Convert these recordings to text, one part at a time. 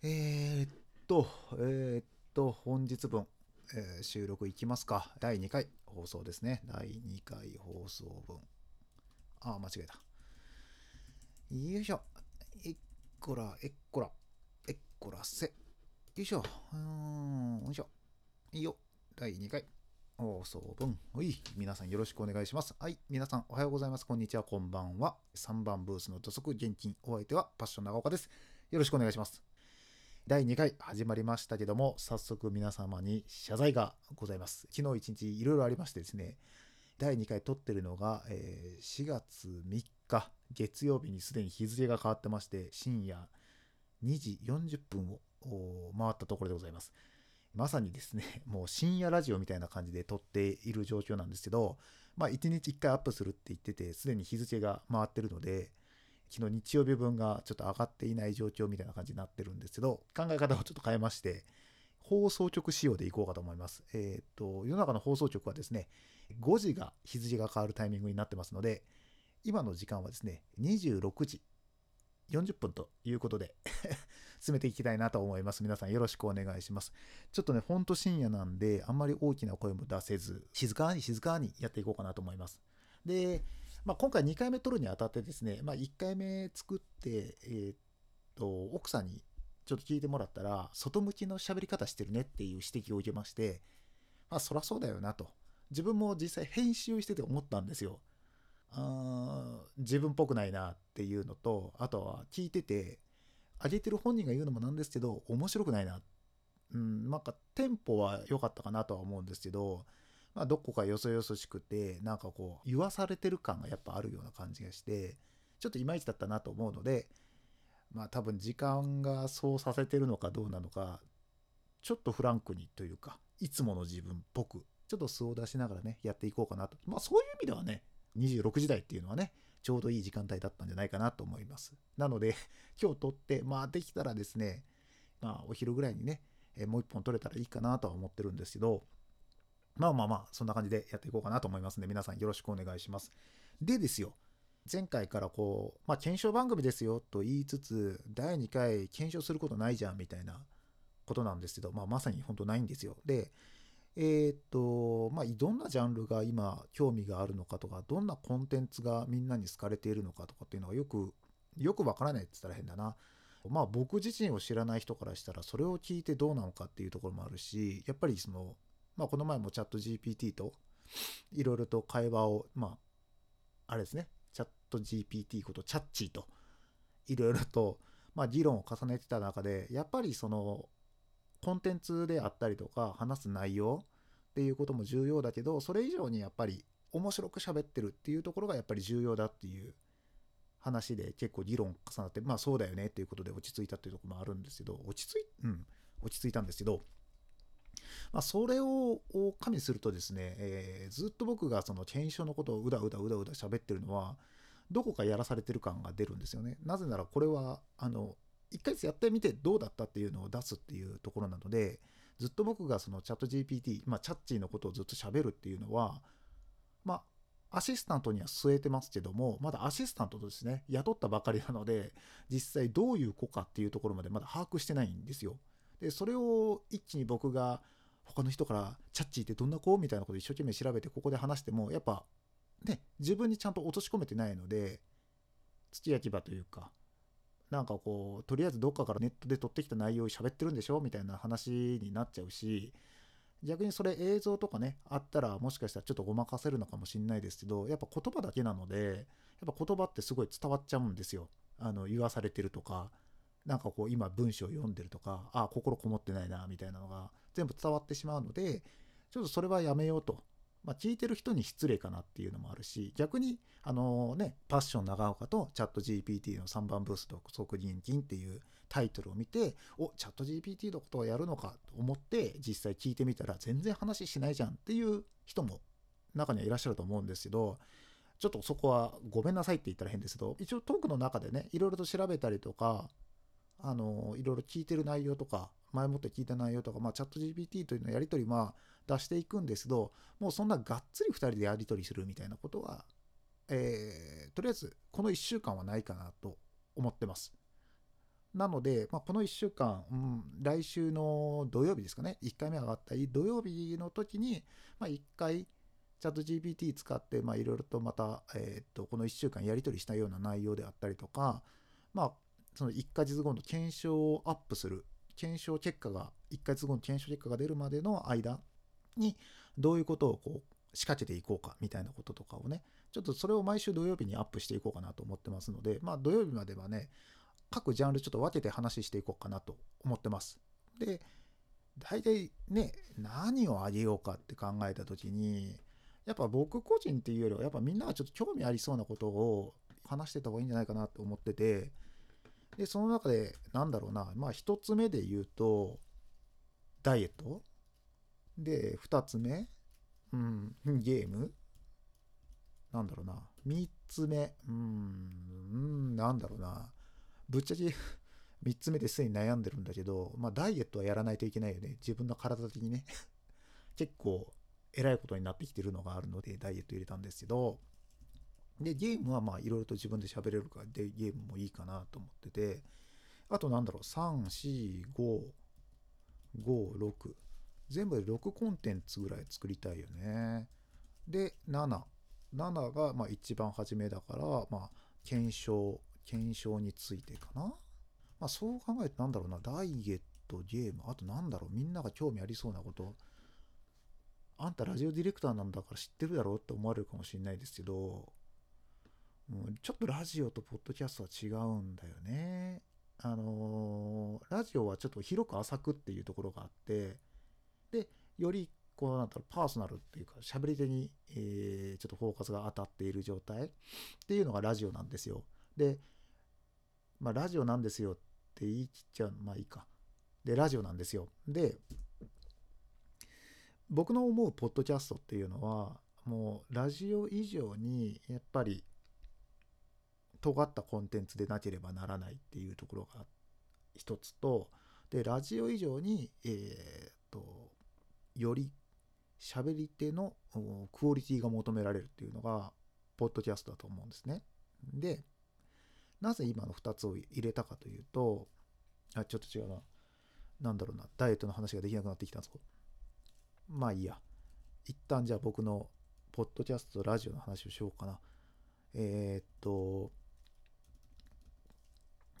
えー、っと、えー、っと、本日分、えー、収録いきますか。第2回放送ですね。第2回放送分。あー、間違えた。よいしょ。えっこら、えっこら、えっこらせ。よいしょ。うん、よいしょ。いいよ。第2回放送分。はい。皆さんよろしくお願いします。はい。皆さんおはようございます。こんにちは。こんばんは。3番ブースの土足現金。お相手はパッション長岡です。よろしくお願いします。第2回始まりましたけども、早速皆様に謝罪がございます。昨日一日いろいろありましてですね、第2回撮ってるのが、えー、4月3日、月曜日にすでに日付が変わってまして、深夜2時40分を回ったところでございます。まさにですね、もう深夜ラジオみたいな感じで撮っている状況なんですけど、まあ1日1回アップするって言ってて、すでに日付が回ってるので、昨日日曜日分がちょっと上がっていない状況みたいな感じになってるんですけど、考え方をちょっと変えまして、放送局仕様でいこうかと思います。えっ、ー、と、世の中の放送局はですね、5時が日付が変わるタイミングになってますので、今の時間はですね、26時40分ということで 進めていきたいなと思います。皆さんよろしくお願いします。ちょっとね、ほんと深夜なんで、あんまり大きな声も出せず、静かに静かにやっていこうかなと思います。で、まあ、今回2回目撮るにあたってですね、まあ、1回目作って、えー、っと、奥さんにちょっと聞いてもらったら、外向きの喋り方してるねっていう指摘を受けまして、まあ、そらそうだよなと。自分も実際編集してて思ったんですよ。あ自分っぽくないなっていうのと、あとは聞いてて、上げてる本人が言うのもなんですけど、面白くないな。うん、なんかテンポは良かったかなとは思うんですけど、まあ、どこかよそよそしくて、なんかこう、言わされてる感がやっぱあるような感じがして、ちょっといまいちだったなと思うので、まあ多分時間がそうさせてるのかどうなのか、ちょっとフランクにというか、いつもの自分っぽく、ちょっと素を出しながらね、やっていこうかなと。まあそういう意味ではね、26時台っていうのはね、ちょうどいい時間帯だったんじゃないかなと思います。なので、今日撮って、まあできたらですね、まあお昼ぐらいにね、えもう一本撮れたらいいかなとは思ってるんですけど、まあまあまあ、そんな感じでやっていこうかなと思いますので、皆さんよろしくお願いします。でですよ、前回からこう、まあ、検証番組ですよと言いつつ、第2回検証することないじゃんみたいなことなんですけど、まあ、まさに本当ないんですよ。で、えー、っと、まあ、どんなジャンルが今興味があるのかとか、どんなコンテンツがみんなに好かれているのかとかっていうのがよく、よくわからないって言ったら変だな。まあ僕自身を知らない人からしたらそれを聞いてどうなのかっていうところもあるし、やっぱりそのまあ、この前もチャット GPT といろいろと会話を、まあ、あれですね、チャット GPT ことチャッチーといろいろと、まあ、議論を重ねてた中で、やっぱりそのコンテンツであったりとか話す内容っていうことも重要だけど、それ以上にやっぱり面白く喋ってるっていうところがやっぱり重要だっていう話で結構議論重なって、まあそうだよねっていうことで落ち着いたっていうとこもあるんですけど、落ち着い、うん、落ち着いたんですけど、まあ、それを加味するとですね、えー、ずっと僕がその検証のことをうだうだうだうだ喋ってるのは、どこかやらされてる感が出るんですよね。なぜならこれは、あの、一回やってみてどうだったっていうのを出すっていうところなので、ずっと僕がそのチャット GPT、まあ、チャッチーのことをずっと喋るっていうのは、まあ、アシスタントには据えてますけども、まだアシスタントとですね、雇ったばかりなので、実際どういう子かっていうところまでまだ把握してないんですよ。で、それを一気に僕が他の人からチャッチーってどんな子？みたいなこと一生懸命調べてここで話しても、やっぱね、自分にちゃんと落とし込めてないので、土焼き場というか、なんかこう、とりあえずどっかからネットで撮ってきた内容を喋ってるんでしょ？みたいな話になっちゃうし、逆にそれ映像とかね、あったらもしかしたらちょっとごまかせるのかもしれないですけど、やっぱ言葉だけなので、やっぱ言葉ってすごい伝わっちゃうんですよ。あの、言わされてるとか、なんかこう今文章を読んでるとか、ああ、心こもってないな、みたいなのが全部伝わってしまうので、ちょっとそれはやめようと。まあ、聞いてる人に失礼かなっていうのもあるし、逆に、あのね、パッション長岡とチャット GPT の3番ブースと即人金っていうタイトルを見て、お、チャット GPT のことをやるのかと思って実際聞いてみたら全然話しないじゃんっていう人も中にはいらっしゃると思うんですけど、ちょっとそこはごめんなさいって言ったら変ですけど、一応トークの中でね、いろいろと調べたりとか、あの、いろいろ聞いてる内容とか、前もって聞いた内容とか、まあ、チャット GPT というのやり取り、まあ、出していくんですけど、もうそんながっつり2人でやり取りするみたいなことは、えー、とりあえず、この1週間はないかなと思ってます。なので、まあ、この1週間、うん、来週の土曜日ですかね、1回目上がったり土曜日の時に、まあ、1回、チャット GPT 使って、まあ、いろいろとまた、えっ、と、この1週間やり取りしたような内容であったりとか、まあ、その1ヶ月後の検証をアップする、検証結果が、1ヶ月後の検証結果が出るまでの間に、どういうことをこう仕掛けていこうかみたいなこととかをね、ちょっとそれを毎週土曜日にアップしていこうかなと思ってますので、まあ土曜日まではね、各ジャンルちょっと分けて話していこうかなと思ってます。で、大体ね、何をあげようかって考えた時に、やっぱ僕個人っていうよりは、やっぱみんながちょっと興味ありそうなことを話してた方がいいんじゃないかなと思ってて、で、その中で、なんだろうな、まあ一つ目で言うと、ダイエットで、二つ目、うん、ゲームなんだろうな。三つ目、うん、なんだろうな。ぶっちゃけ 3つ目ですでに悩んでるんだけど、まあ、ダイエットはやらないといけないよね。自分の体的にね 結構、えらいことになってきてるのがあるので、ダイエット入れたんですけど、で、ゲームはまあ、いろいろと自分で喋れるから、で、ゲームもいいかなと思ってて、あとなんだろう、3、4、5、5、6。全部で6コンテンツぐらい作りたいよね。で、7。7がまあ一番初めだから、まあ、検証検証についてかな。まあそう考えるとなんだろうな、ダイエット、ゲーム、あとなんだろう、みんなが興味ありそうなこと、あんたラジオディレクターなんだから知ってるだろうって思われるかもしれないですけど、ちょっとラジオとポッドキャストは違うんだよね。あのー、ラジオはちょっと広く浅くっていうところがあって、で、よりこうなんだろう、パーソナルっていうか、喋り手に、えー、ちょっとフォーカスが当たっている状態っていうのがラジオなんですよ。で、まあ、ラジオなんですよって言い切っちゃう。まあいいか。で、ラジオなんですよ。で、僕の思うポッドキャストっていうのは、もうラジオ以上にやっぱり尖ったコンテンツでなければならないっていうところが一つと、で、ラジオ以上に、えー、っと、より喋り手のクオリティが求められるっていうのが、ポッドキャストだと思うんですね。で、なぜ今の2つを入れたかというと、あ、ちょっと違うな。なんだろうな。ダイエットの話ができなくなってきたんですまあいいや。一旦じゃあ僕のポッドキャストとラジオの話をしようかな。えー、っと、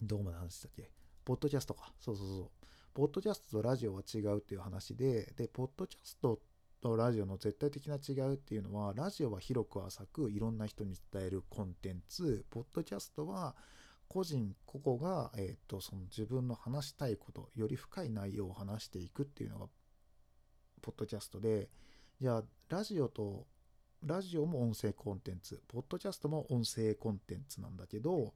どうまで話したっけ？ポッドキャストか。そうそうそう。ポッドキャストとラジオは違うっていう話で、で、ポッドキャストとラジオの絶対的な違うっていうのは、ラジオは広く浅くいろんな人に伝えるコンテンツ、ポッドキャストは個人個々が、えっ、ー、と、その自分の話したいこと、より深い内容を話していくっていうのが、ポッドキャストで、じゃあ、ラジオと、ラジオも音声コンテンツ、ポッドキャストも音声コンテンツなんだけど、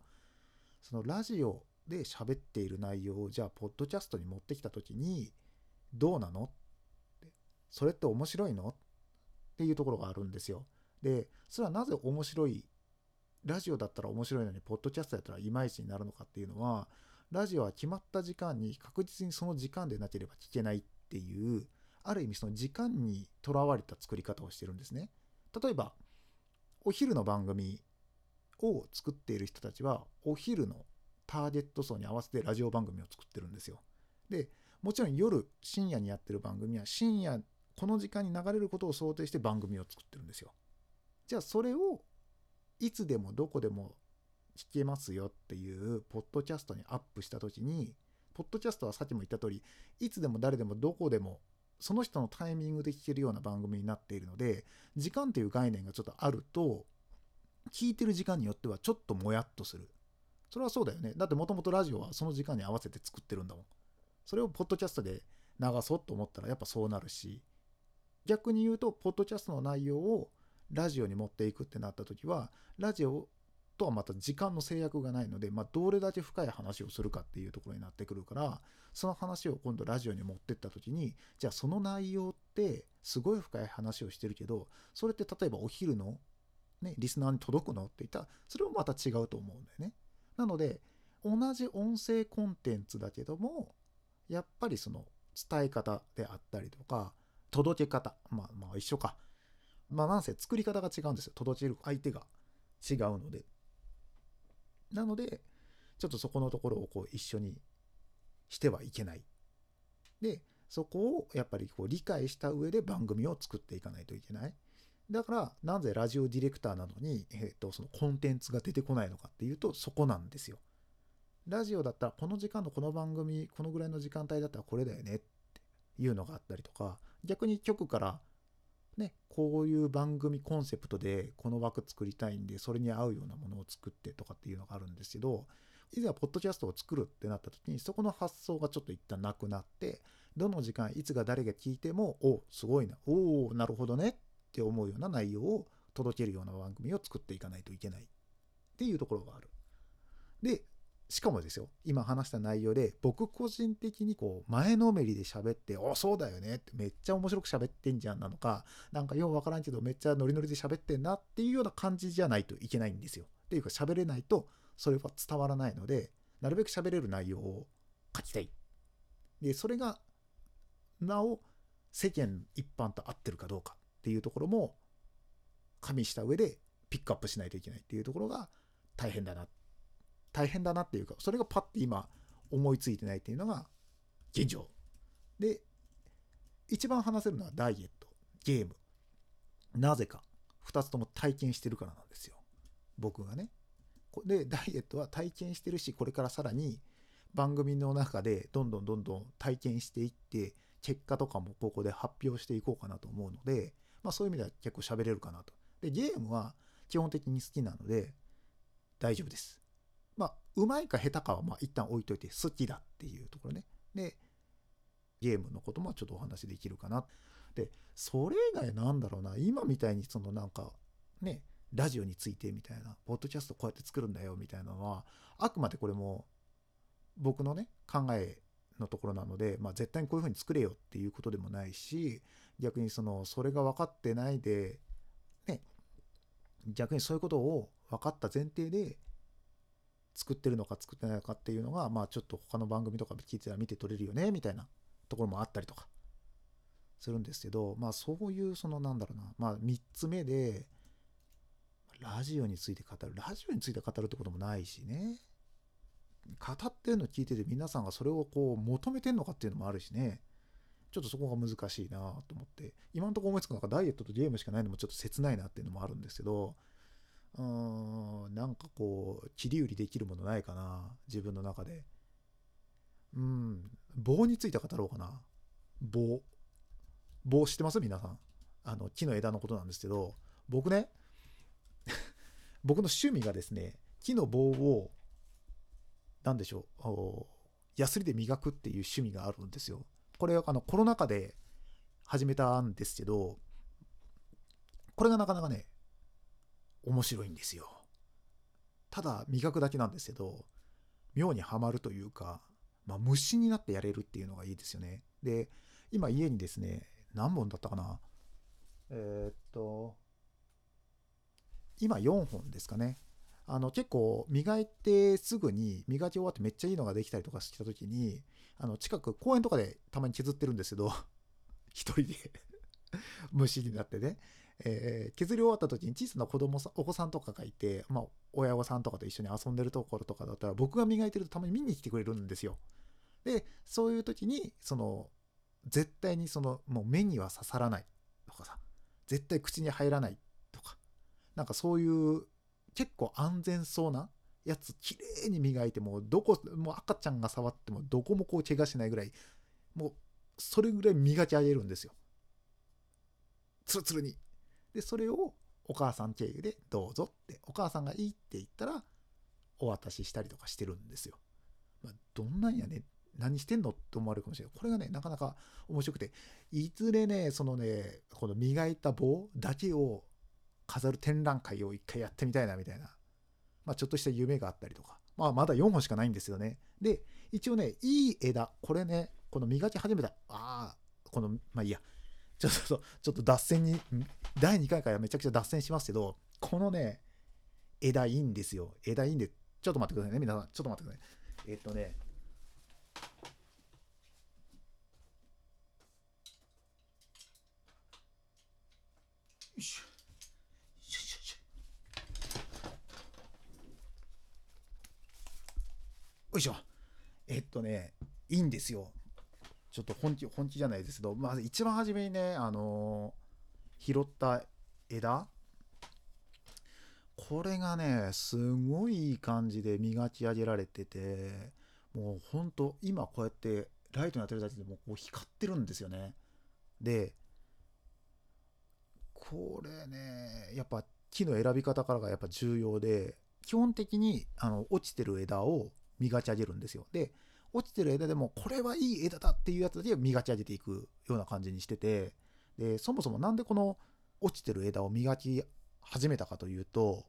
そのラジオで喋っている内容を、じゃあ、ポッドキャストに持ってきたときに、どうなのそれって面白いの？っていうところがあるんですよ。で、それはなぜ面白い、ラジオだったら面白いのに、ポッドキャストだったらいまいちになるのかっていうのは、ラジオは決まった時間に確実にその時間でなければ聞けないっていう、ある意味その時間にとらわれた作り方をしてるんですね。例えば、お昼の番組を作っている人たちは、お昼のターゲット層に合わせてラジオ番組を作ってるんですよ。で、もちろん夜、深夜にやってる番組は深夜この時間に流れることを想定して番組を作ってるんですよ。じゃあそれをいつでもどこでも聞けますよっていうポッドキャストにアップした時にポッドキャストはさっきも言った通りいつでも誰でもどこでもその人のタイミングで聞けるような番組になっているので時間っていう概念がちょっとあると聞いてる時間によってはちょっともやっとする。それはそうだよね。だってもともとラジオはその時間に合わせて作ってるんだもん。それをポッドキャストで流そうと思ったらやっぱそうなるし。逆に言うと、ポッドキャストの内容をラジオに持っていくってなった時は、ラジオとはまた時間の制約がないので、まあ、どれだけ深い話をするかっていうところになってくるから、その話を今度ラジオに持ってった時に、じゃあその内容ってすごい深い話をしてるけど、それって例えばお昼のね、リスナーに届くの？って言ったら、それもまた違うと思うんだよね。なので、同じ音声コンテンツだけども、やっぱりその伝え方であったりとか、届け方。まあまあ一緒か。まあなんせ作り方が違うんですよ。届ける相手が違うので。なので、ちょっとそこのところをこう一緒にしてはいけない。で、そこをやっぱりこう理解した上で番組を作っていかないといけない。だから、なぜラジオディレクターなのに、えー、とそのコンテンツが出てこないのかっていうと、そこなんですよ。ラジオだったら、この時間のこの番組、このぐらいの時間帯だったらこれだよねっていうのがあったりとか、逆に局から、ね、こういう番組コンセプトでこの枠作りたいんで、それに合うようなものを作ってとかっていうのがあるんですけど、以前はポッドキャストを作るってなった時に、そこの発想がちょっと一旦なくなって、どの時間、いつが誰が聞いても、おすごいな、おおなるほどねって思うような内容を届けるような番組を作っていかないといけないっていうところがある。で、しかもですよ、今話した内容で、僕個人的にこう、前のめりで喋って、お、そうだよねって、めっちゃ面白く喋ってんじゃんなのか、なんかようわからんけど、めっちゃノリノリで喋ってんなっていうような感じじゃないといけないんですよ。っていうか、喋れないと、それは伝わらないので、なるべく喋れる内容を書きたい。で、それがなお世間一般と合ってるかどうかっていうところも加味した上でピックアップしないといけないっていうところが大変だな大変だなっていうかそれがパッて今思いついてないっていうのが現状。で一番話せるのはダイエットゲーム。なぜか。2つとも体験してるからなんですよ。僕がね。でダイエットは体験してるしこれからさらに番組の中でどんどんどんどん体験していって結果とかもここで発表していこうかなと思うので、まあそういう意味では結構喋れるかなと。で、ゲームは基本的に好きなので大丈夫です。まあ、うまいか下手かはまあ一旦置いといて好きだっていうところね。で、ゲームのこともちょっとお話できるかな。で、それ以外なんだろうな、今みたいにそのなんかね、ラジオについてみたいな、ポッドキャストこうやって作るんだよみたいなのは、あくまでこれも僕のね、考えのところなので、まあ、絶対にこういうふうに作れよっていうことでもないし逆にそのそれが分かってないでね逆にそういうことを分かった前提で作ってるのか作ってないのかっていうのがまあちょっと他の番組とか聞いてたら見て取れるよねみたいなところもあったりとかするんですけどまあそういうそのなんだろうなまあ3つ目でラジオについて語る。ラジオについて語るってこともないしね。語ってるの聞いてて皆さんがそれをこう求めてんのかっていうのもあるしね。ちょっとそこが難しいなと思って今のところ思いつくのがダイエットとゲームしかないのもちょっと切ないなっていうのもあるんですけどうーんなんかこう切り売りできるものないかな自分の中で。うん棒について語ろうかな。棒。棒知ってます？皆さん。あの木の枝のことなんですけど僕ね 僕の趣味がですね木の棒を何でしょう、ヤスリで磨くっていう趣味があるんですよ。これ、あの、コロナ禍で始めたんですけど、これがなかなかね、面白いんですよ。ただ、磨くだけなんですけど、妙にはまるというか、まあ、虫になってやれるっていうのがいいですよね。で、今家にですね、何本だったかな？えー、っと、今4本ですかね。あの結構磨いてすぐに磨き終わってめっちゃいいのができたりとかした時にあの近く公園とかでたまに削ってるんですけど 一人で虫になってね、えー、削り終わった時に小さな子供さお子さんとかがいて、まあ、親御さんとかと一緒に遊んでるところとかだったら僕が磨いてるとたまに見に来てくれるんですよ。でそういう時にその絶対にそのもう目には刺さらないとかさ絶対口に入らないとかなんかそういう結構安全そうなやつ綺麗に磨いてもどこもう赤ちゃんが触ってもどこもこう怪我しないぐらいもうそれぐらい磨き上げるんですよ。ツルツルに。でそれをお母さん経由でどうぞってお母さんがいいって言ったらお渡ししたりとかしてるんですよ、まあ、どんなんやね何してんのって思われるかもしれない。これがねなかなか面白くて。いずれねそのねこの磨いた棒だけを飾る展覧会を一回やってみたいなみたいな、まあ、ちょっとした夢があったりとか、まあ、まだ4本しかないんですよね。で、一応ね、いい枝、これね、この磨き始めた、ああ、この、まあいいや、ちょっと、ちょっと脱線に、第2回からめちゃくちゃ脱線しますけど、このね、枝いいんですよ。枝いいんで、ちょっと待ってくださいね、皆さん。ちょっと待ってください。えっとね、よいしょ。よいしょ。えっとねいいんですよ。ちょっと本気本気じゃないですけどまず一番初めにねあのー、拾った枝。これがねすごいいい感じで磨き上げられててもうほんと今こうやってライトに当てるだけでもこう光ってるんですよね。でこれねやっぱ木の選び方からがやっぱ重要で基本的にあの落ちてる枝を磨き上げるんですよ。で落ちてる枝でもこれはいい枝だっていうやつだけ磨き上げていくような感じにしててでそもそも何でこの落ちてる枝を磨き始めたかというと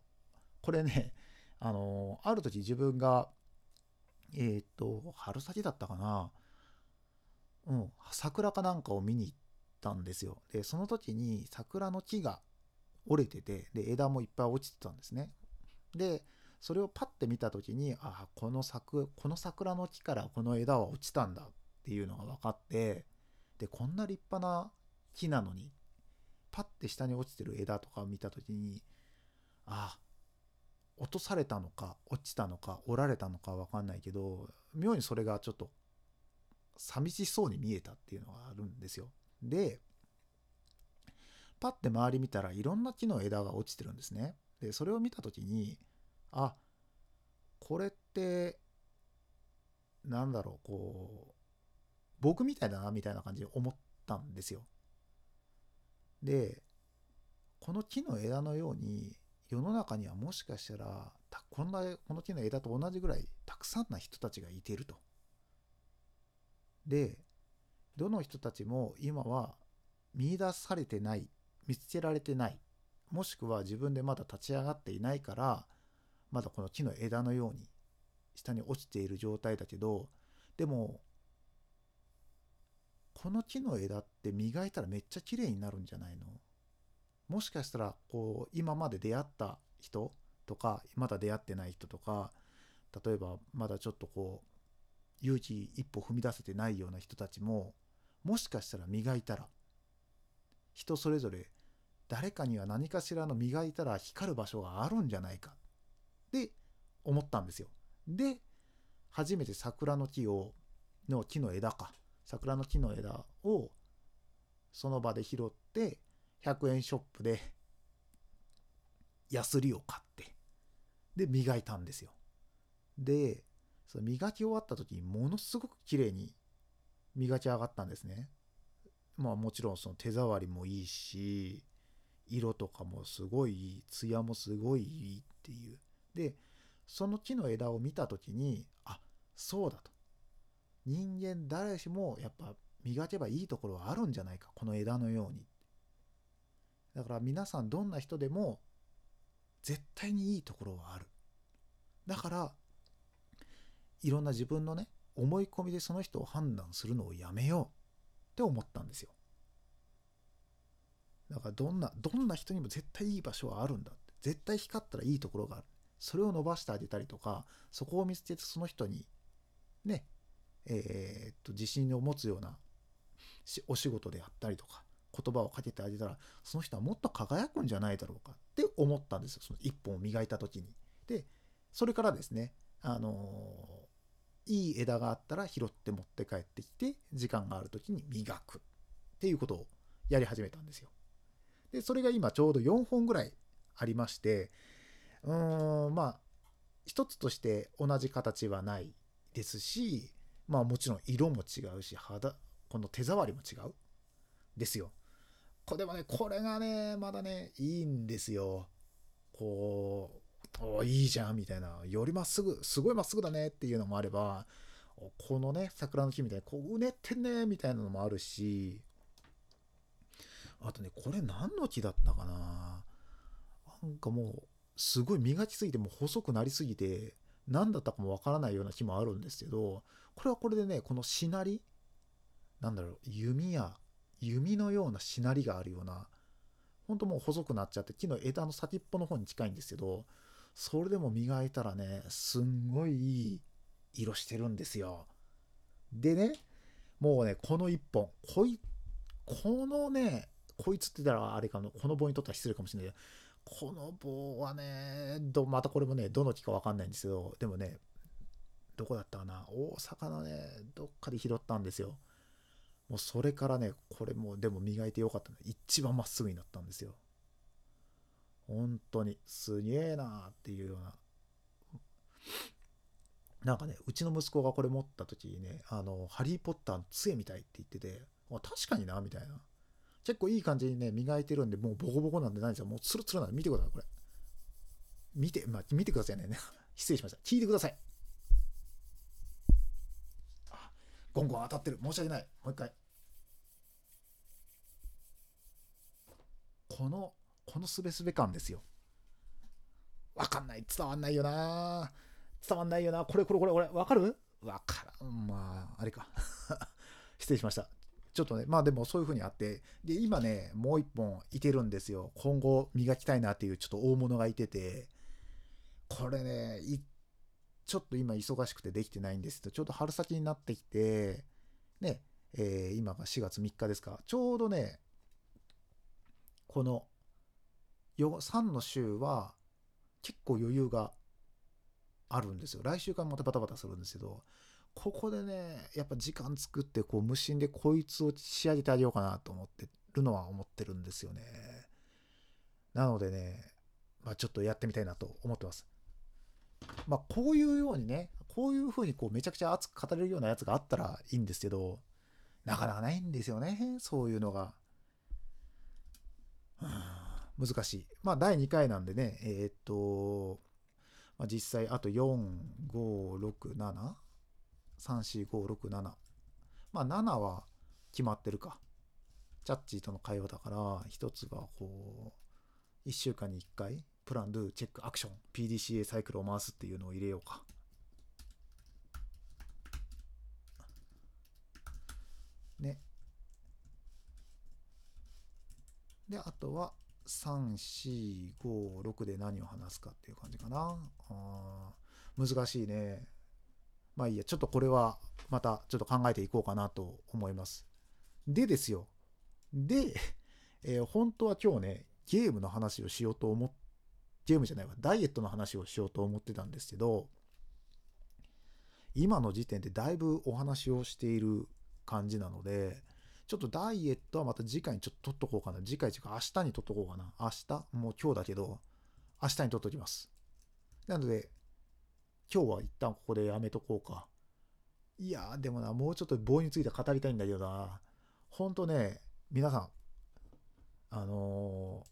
これねあのある時自分がえっ、と春先だったかな。うん桜かなんかを見に行ったんですよ。でその時に桜の木が折れててで枝もいっぱい落ちてたんですね。でそれをパッて見た時にああこの桜この桜の木からこの枝は落ちたんだっていうのが分かってでこんな立派な木なのにパッて下に落ちてる枝とかを見た時にああ落とされたのか落ちたのか折られたのか分かんないけど妙にそれがちょっと寂しそうに見えたっていうのがあるんですよ。でパッて周り見たらいろんな木の枝が落ちてるんですね。でそれを見た時にあこれってなんだろうこう僕みたいだなみたいな感じで思ったんですよ。でこの木の枝のように世の中にはもしかしたらこんなこの木の枝と同じぐらいたくさんな人たちがいてると。でどの人たちも今は見出されてない見つけられてないもしくは自分でまだ立ち上がっていないからまだこの木の枝のように下に落ちている状態だけどでもこの木の枝って磨いたらめっちゃ綺麗になるんじゃないの？もしかしたらこう今まで出会った人とかまだ出会ってない人とか例えばまだちょっとこう勇気一歩踏み出せてないような人たちももしかしたら磨いたら人それぞれ誰かには何かしらの磨いたら光る場所があるんじゃないか。って思ったんですよ。で初めて桜の木をの木の枝か桜の木の枝をその場で拾って100円ショップでヤスリを買ってで磨いたんですよ。でその磨き終わった時にものすごく綺麗に磨き上がったんですね。まあもちろんその手触りもいいし色とかもすごいいい艶もすごいいいっていうでその木の枝を見た時にあそうだと。人間誰しもやっぱ磨けばいいところはあるんじゃないかこの枝のように。だから皆さんどんな人でも絶対にいいところはある。だからいろんな自分のね思い込みでその人を判断するのをやめようって思ったんですよ。だからどんなどんな人にも絶対いい場所はあるんだって。絶対光ったらいいところがある。それを伸ばしてあげたりとかそこを見つけてその人にねえー、っと自信を持つようなお仕事であったりとか言葉をかけてあげたらその人はもっと輝くんじゃないだろうかって思ったんですよその一本を磨いた時に。でそれからですねあのー、いい枝があったら拾って持って帰ってきて時間がある時に磨くっていうことをやり始めたんですよ。でそれが今ちょうど4本ぐらいありましてうーんまあ一つとして同じ形はないですしまあもちろん色も違うし肌この手触りも違うですよ。こでもねこれがねまだねいいんですよ。こうおいいじゃんみたいなよりまっすぐすごいまっすぐだねっていうのもあればこのね桜の木みたいにこううねってんねみたいなのもあるしあとねこれ何の木だったかななんかもうすごい磨きすぎても細くなりすぎて何だったかもわからないような木もあるんですけどこれはこれでねこのしなりなんだろう弓や弓のようなしなりがあるようなほんともう細くなっちゃって木の枝の先っぽの方に近いんですけどそれでも磨いたらねすんごいいい色してるんですよ。でねもうねこの1本こいこのねこいつって言ったらあれかのこの棒にとっては失礼かもしれないこの棒はねどまたこれもねどの木か分かんないんですけどでもねどこだったかな？大阪のね、どっかで拾ったんですよ。もうそれからね、これもでも磨いてよかったね。一番まっすぐになったんですよ。本当に、すげえなーっていうような。なんかね、うちの息子がこれ持った時にね、あの、ハリー・ポッターの杖みたいって言ってて、確かにな、みたいな。結構いい感じにね、磨いてるんで、もうボコボコなんでないんですよ。もうツルツルなんで見てください、これ。見て、まあ、見てくださいね。失礼しました。聞いてください。あゴンゴン当たってる。申し訳ない。もう一回。この、このすべすべ感ですよ。わかんない。伝わんないよな伝わんないよなこれこれこれこれ。わかる？わからん。まあ、あれか。失礼しました。ちょっとね、まあでもそういう風にあって、で、今ね、もう一本いてるんですよ。今後磨きたいなっていうちょっと大物がいてて、これね、ちょっと今忙しくてできてないんですけど、ちょうど春先になってきて、ね、えー、今が4月3日ですか、ちょうどね、この3の週は結構余裕があるんですよ。来週からまたバタバタするんですけど、ここでね、やっぱ時間作って、こう、無心でこいつを仕上げてあげようかなと思ってるのは思ってるんですよね。なのでね、まあ、ちょっとやってみたいなと思ってます。まあ、こういうようにね、こういう風にこうめちゃくちゃ熱く語れるようなやつがあったらいいんですけど、なかなかないんですよね、そういうのが。難しい。まあ、第2回なんでね、えー、っと、まあ、実際あと4、5、6、7、3、4、5、6、7。まあ、7は決まってるか。チャッチーとの会話だから、一つがこう、1週間に1回、プラン、ドゥ、チェック、アクション、PDCA サイクルを回すっていうのを入れようか。ね。で、あとは、3、4、5、6で何を話すかっていう感じかな。あ難しいね。まあいいや、ちょっとこれはまたちょっと考えていこうかなと思います。でですよ。で、えー、本当は今日ね、ゲームの話をしようと思っゲームじゃないわ、ダイエットの話をしようと思ってたんですけど、今の時点でだいぶお話をしている感じなので、ちょっとダイエットはまた次回にちょっと撮っとこうかな。次回というか明日に撮っとこうかな。明日？もう今日だけど、明日に撮っときます。なので、今日は一旦ここでやめとこうか。いやー、でもな、もうちょっと棒について語りたいんだけどな。ほんとね、皆さん、あの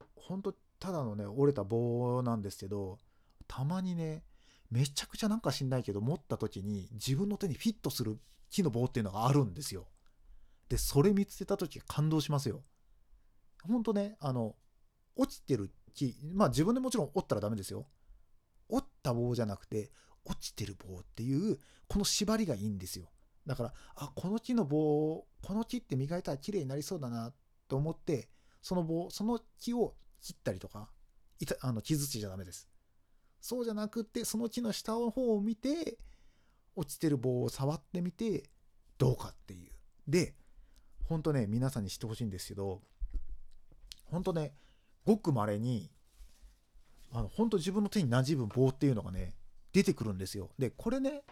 ー、ほんとただのね、折れた棒なんですけど、たまにね、めちゃくちゃなんかしんないけど、持った時に自分の手にフィットする木の棒っていうのがあるんですよ。で、それ見つけた時感動しますよ。ほんとね、あの、落ちてる木、まあ自分でもちろん折ったらダメですよ。った棒じゃなくて、落ちてる棒っていう、この縛りがいいんですよ。だから、あ、この木の棒、この木って磨いたら綺麗になりそうだなと思って、その棒、その木を切ったりとか、いたあの傷ついちゃダメです。そうじゃなくて、その木の下の方を見て、落ちてる棒を触ってみて、どうかっていう。で、ほんとね、皆さんに知ってほしいんですけど、ほんとね、ごく稀に、あの、ほんと自分の手に馴染む棒っていうのがね、出てくるんですよ。で、これね、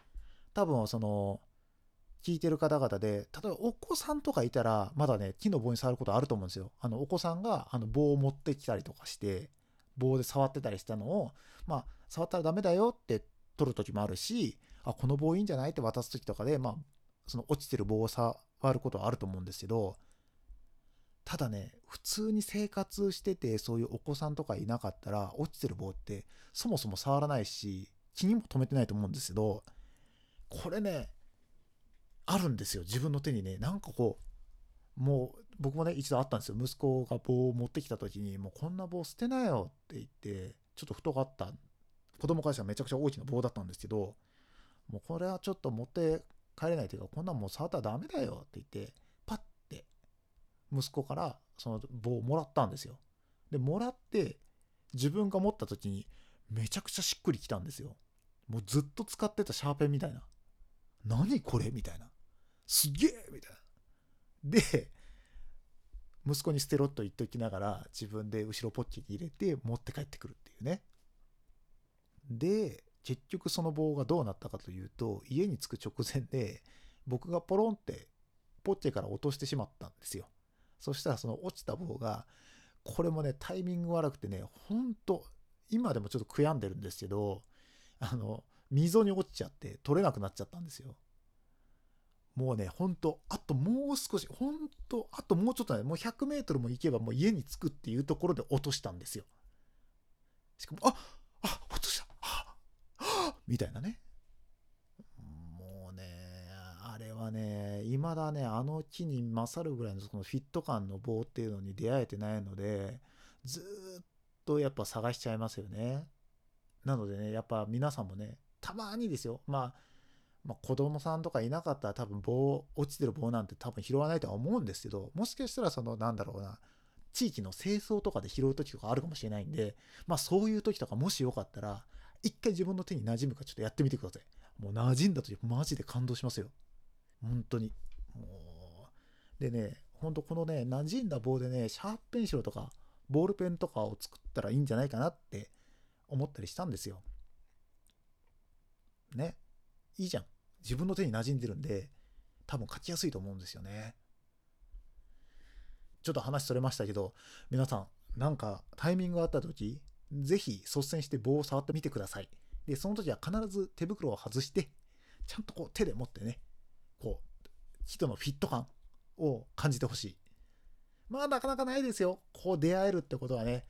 多分その、聞いてる方々で、例えばお子さんとかいたら、まだね、木の棒に触ることあると思うんですよ。あの、お子さんがあの棒を持ってきたりとかして、棒で触ってたりしたのを、まあ、触ったらダメだよって取る時もあるし、あ、この棒いいんじゃないって渡す時とかで、まあ、その落ちてる棒を触ることはあると思うんですけど、ただね、普通に生活してて、そういうお子さんとかいなかったら、落ちてる棒ってそもそも触らないし、気にも留めてないと思うんですけど、これね、あるんですよ。自分の手にね、なんかこう、もう僕もね、一度あったんですよ。息子が棒を持ってきた時に、もうこんな棒捨てなよって言って、ちょっと太かった、子供からしたらめちゃくちゃ大きな棒だったんですけど、もうこれはちょっと持って帰れないというか、こんなんもう触ったらダメだよって言っ、て息子からその棒をもらったんですよ。で、もらって、自分が持った時にめちゃくちゃしっくりきたんですよ。もうずっと使ってたシャーペンみたいな。何これ？みたいな。すげえみたいな。で、息子に捨てろと言っときながら自分で後ろポッチに入れて持って帰ってくるっていうね。で、結局その棒がどうなったかというと家に着く直前で僕がポロンってポッチェから落としてしまったんですよそしたらその落ちた棒がこれもねタイミング悪くてねほんと今でもちょっと悔やんでるんですけどあの溝に落ちちゃって取れなくなっちゃったんですよもうね、ほんと、あともう少し、ほんと、あともうちょっとね、もう100メートルも行けばもう家に着くっていうところで落としたんですよ。しかも、ああ落としたああみたいなね。もうね、あれはね、未だね、あの木に勝るぐらいのそのフィット感の棒っていうのに出会えてないので、ずっとやっぱ探しちゃいますよね。なのでね、やっぱ皆さんもね、たまにですよ。まあまあ、子供さんとかいなかったら多分棒落ちてる棒なんて多分拾わないとは思うんですけどもしかしたらそのなんだろうな地域の清掃とかで拾う時とかあるかもしれないんでまあそういう時とかもしよかったら一回自分の手に馴染むかちょっとやってみてくださいもう馴染んだ時マジで感動しますよ本当に。でねほんとこのね馴染んだ棒でねシャープペンシルとかボールペンとかを作ったらいいんじゃないかなって思ったりしたんですよ。ね。いいじゃん。自分の手に馴染んでるんで、多分書きやすいと思うんですよね。ちょっと話それましたけど、皆さん、なんかタイミングがあった時、ぜひ率先して棒を触ってみてください。で、その時は必ず手袋を外して、ちゃんとこう手で持ってね、こう、人のフィット感を感じてほしい。まあなかなかないですよ。こう出会えるってことはね。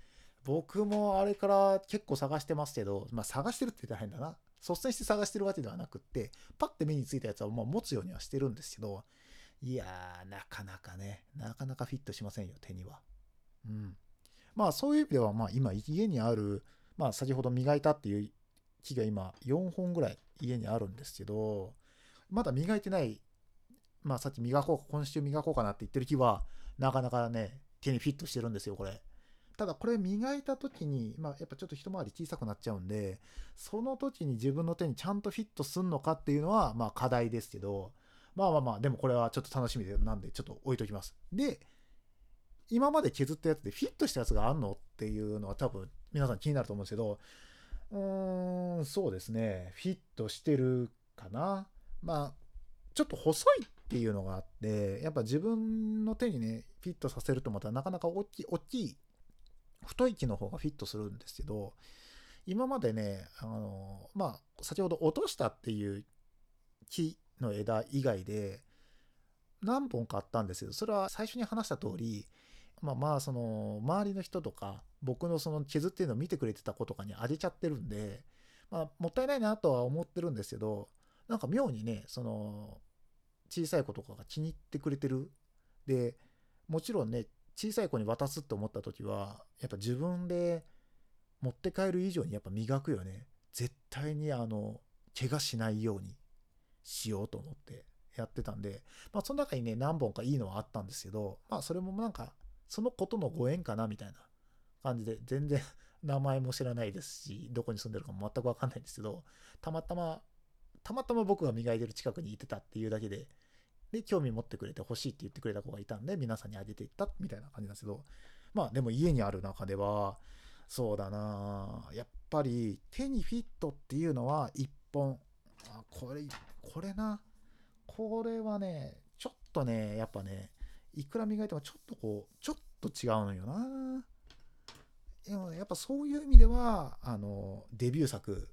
僕もあれから結構探してますけど、まあ探してるって言ったら変だな。率先して探してるわけではなくって、パッて目についたやつはま持つようにはしてるんですけど、いやー、なかなかね、なかなかフィットしませんよ、手には。うん。まあそういう意味では、まあ今家にある、まあ先ほど磨いたっていう木が今4本ぐらい家にあるんですけど、まだ磨いてない、まあさっき磨こう、今週磨こうかなって言ってる木は、なかなかね、手にフィットしてるんですよ、これ。ただこれ磨いた時に、まあ、やっぱちょっと一回り小さくなっちゃうんで、その時に自分の手にちゃんとフィットすんのかっていうのは、まあ課題ですけど、まあまあまあ、でもこれはちょっと楽しみでなんでちょっと置いときます。で、今まで削ったやつでフィットしたやつがあんのっていうのは多分皆さん気になると思うんですけど、うーん、そうですね。フィットしてるかな。まあ、ちょっと細いっていうのがあって、やっぱ自分の手にね、フィットさせるとまたなかなか大きい、大きい太い木の方がフィットするんですけど、今までね、あの、まあ、先ほど落としたっていう木の枝以外で、何本かあったんですけど、それは最初に話した通り、まあまあ、その、周りの人とか、僕のその削っていうのを見てくれてた子とかにあげちゃってるんで、まあ、もったいないなとは思ってるんですけど、なんか妙にね、その、小さい子とかが気に入ってくれてる。で、もちろんね、小さい子に渡すって思った時は、やっぱ自分で持って帰る以上にやっぱ磨くよね。絶対にあの、怪我しないようにしようと思ってやってたんで、まあその中にね、何本かいいのはあったんですけど、まあそれもなんか、そのことのご縁かなみたいな感じで、全然 名前も知らないですし、どこに住んでるかも全くわかんないんですけど、たまたま、たまたま僕が磨いてる近くにいてたっていうだけで、で、興味持ってくれて欲しいって言ってくれた子がいたんで、皆さんにあげていったみたいな感じなんですけど、まあでも家にある中では、そうだなやっぱり手にフィットっていうのは1本、あこれ、これな、これはね、ちょっとね、やっぱね、いくら磨いてもちょっとこう、ちょっと違うのよな。でもねやっぱそういう意味では、あの、デビュー作、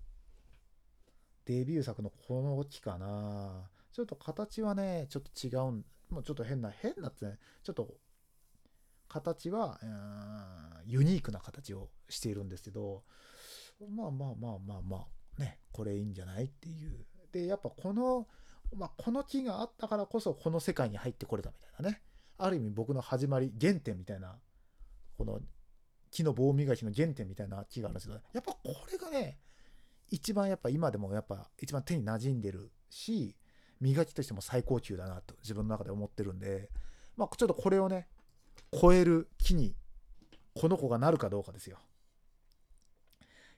デビュー作のこの期かなちょっと形はね、ちょっと違うん、もうちょっと変な、変なってね、ちょっと形は、ユニークな形をしているんですけど、まあまあまあまあまあ、ね、これいいんじゃないっていう。で、やっぱこの、まあ、この木があったからこそこの世界に入ってこれたみたいなね。ある意味僕の始まり、原点みたいな、この木の棒磨きの原点みたいな木があるんですけど、やっぱこれがね、一番やっぱ今でもやっぱ一番手に馴染んでるし、磨きとしても最高級だなと自分の中で思ってるんで、まあ、ちょっとこれをね、超える木に、この子がなるかどうかですよ。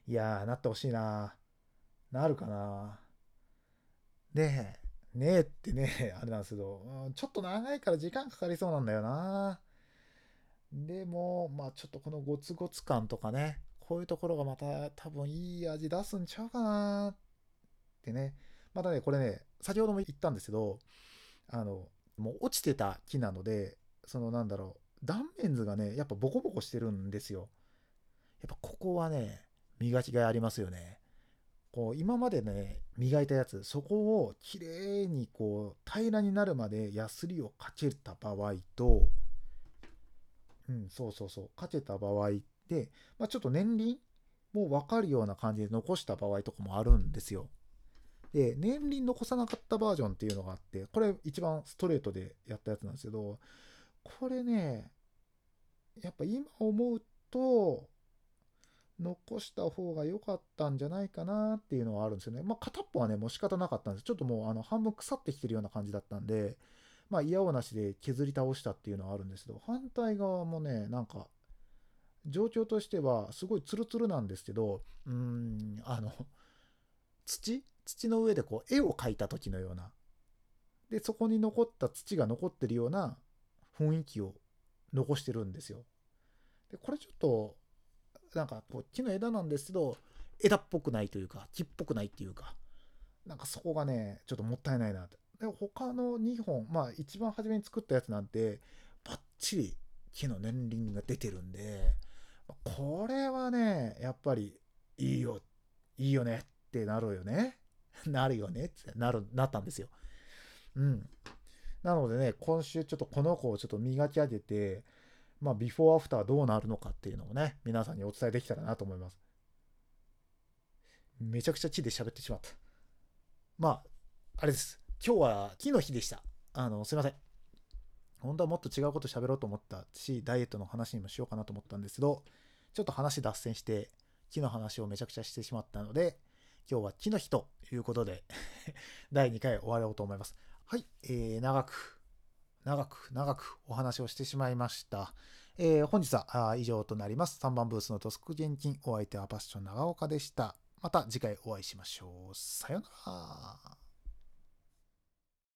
いやー、なってほしいな。なるかな。ねえ、ねえってね、あれなんですけど、うん、ちょっと長いから時間かかりそうなんだよな。でも、まあちょっとこのゴツゴツ感とかね、こういうところがまた多分いい味出すんちゃうかなってね。またね、これね、先ほども言ったんですけど、あの、もう落ちてた木なので、そのなんだろう、断面図がね、やっぱボコボコしてるんですよ。やっぱここはね、磨きがいありますよね。こう今までね磨いたやつそこをきれいにこう平らになるまでヤスリをかけた場合とうんそうそうそうかけた場合で、まあ、ちょっと年輪も分かるような感じで残した場合とかもあるんですよ。で年輪残さなかったバージョンっていうのがあってこれ一番ストレートでやったやつなんですけどこれねやっぱ今思うと残した方が良かったんじゃないかなっていうのはあるんですよね。まあ、片っぽはね、もう仕方なかったんです。ちょっともうあの半分腐ってきてるような感じだったんで、まあ、嫌おなしで削り倒したっていうのはあるんですけど、反対側もね、なんか、状況としてはすごいツルツルなんですけど、うん、あの、土？土の上でこう絵を描いた時のような、で、そこに残った土が残ってるような雰囲気を残してるんですよ。で、これちょっと、なんかこう木の枝なんですけど枝っぽくないというか木っぽくないっていうかなんかそこがねちょっともったいないなって。で他の2本まあ一番初めに作ったやつなんてバッチリ木の年輪が出てるんでこれはねやっぱりいいよいいよねってなるよね なるよねってなるなったんですようんなのでね今週ちょっとこの子をちょっと磨き上げてまあ、ビフォーアフターどうなるのかっていうのをね、皆さんにお伝えできたらなと思います。めちゃくちゃ木で喋ってしまった。まあ、あれです。今日は木の日でした。あの、すいません。本当はもっと違うこと喋ろうと思ったし、ダイエットの話にもしようかなと思ったんですけど、ちょっと話脱線して、木の話をめちゃくちゃしてしまったので、今日は木の日ということで 第2回終わろうと思います。はい、えー、長く長く長くお話をしてしまいました。えー、本日は以上となります。3番ブースのトスク現金お相手はパッション長岡でした。また次回お会いしましょう。さようなら。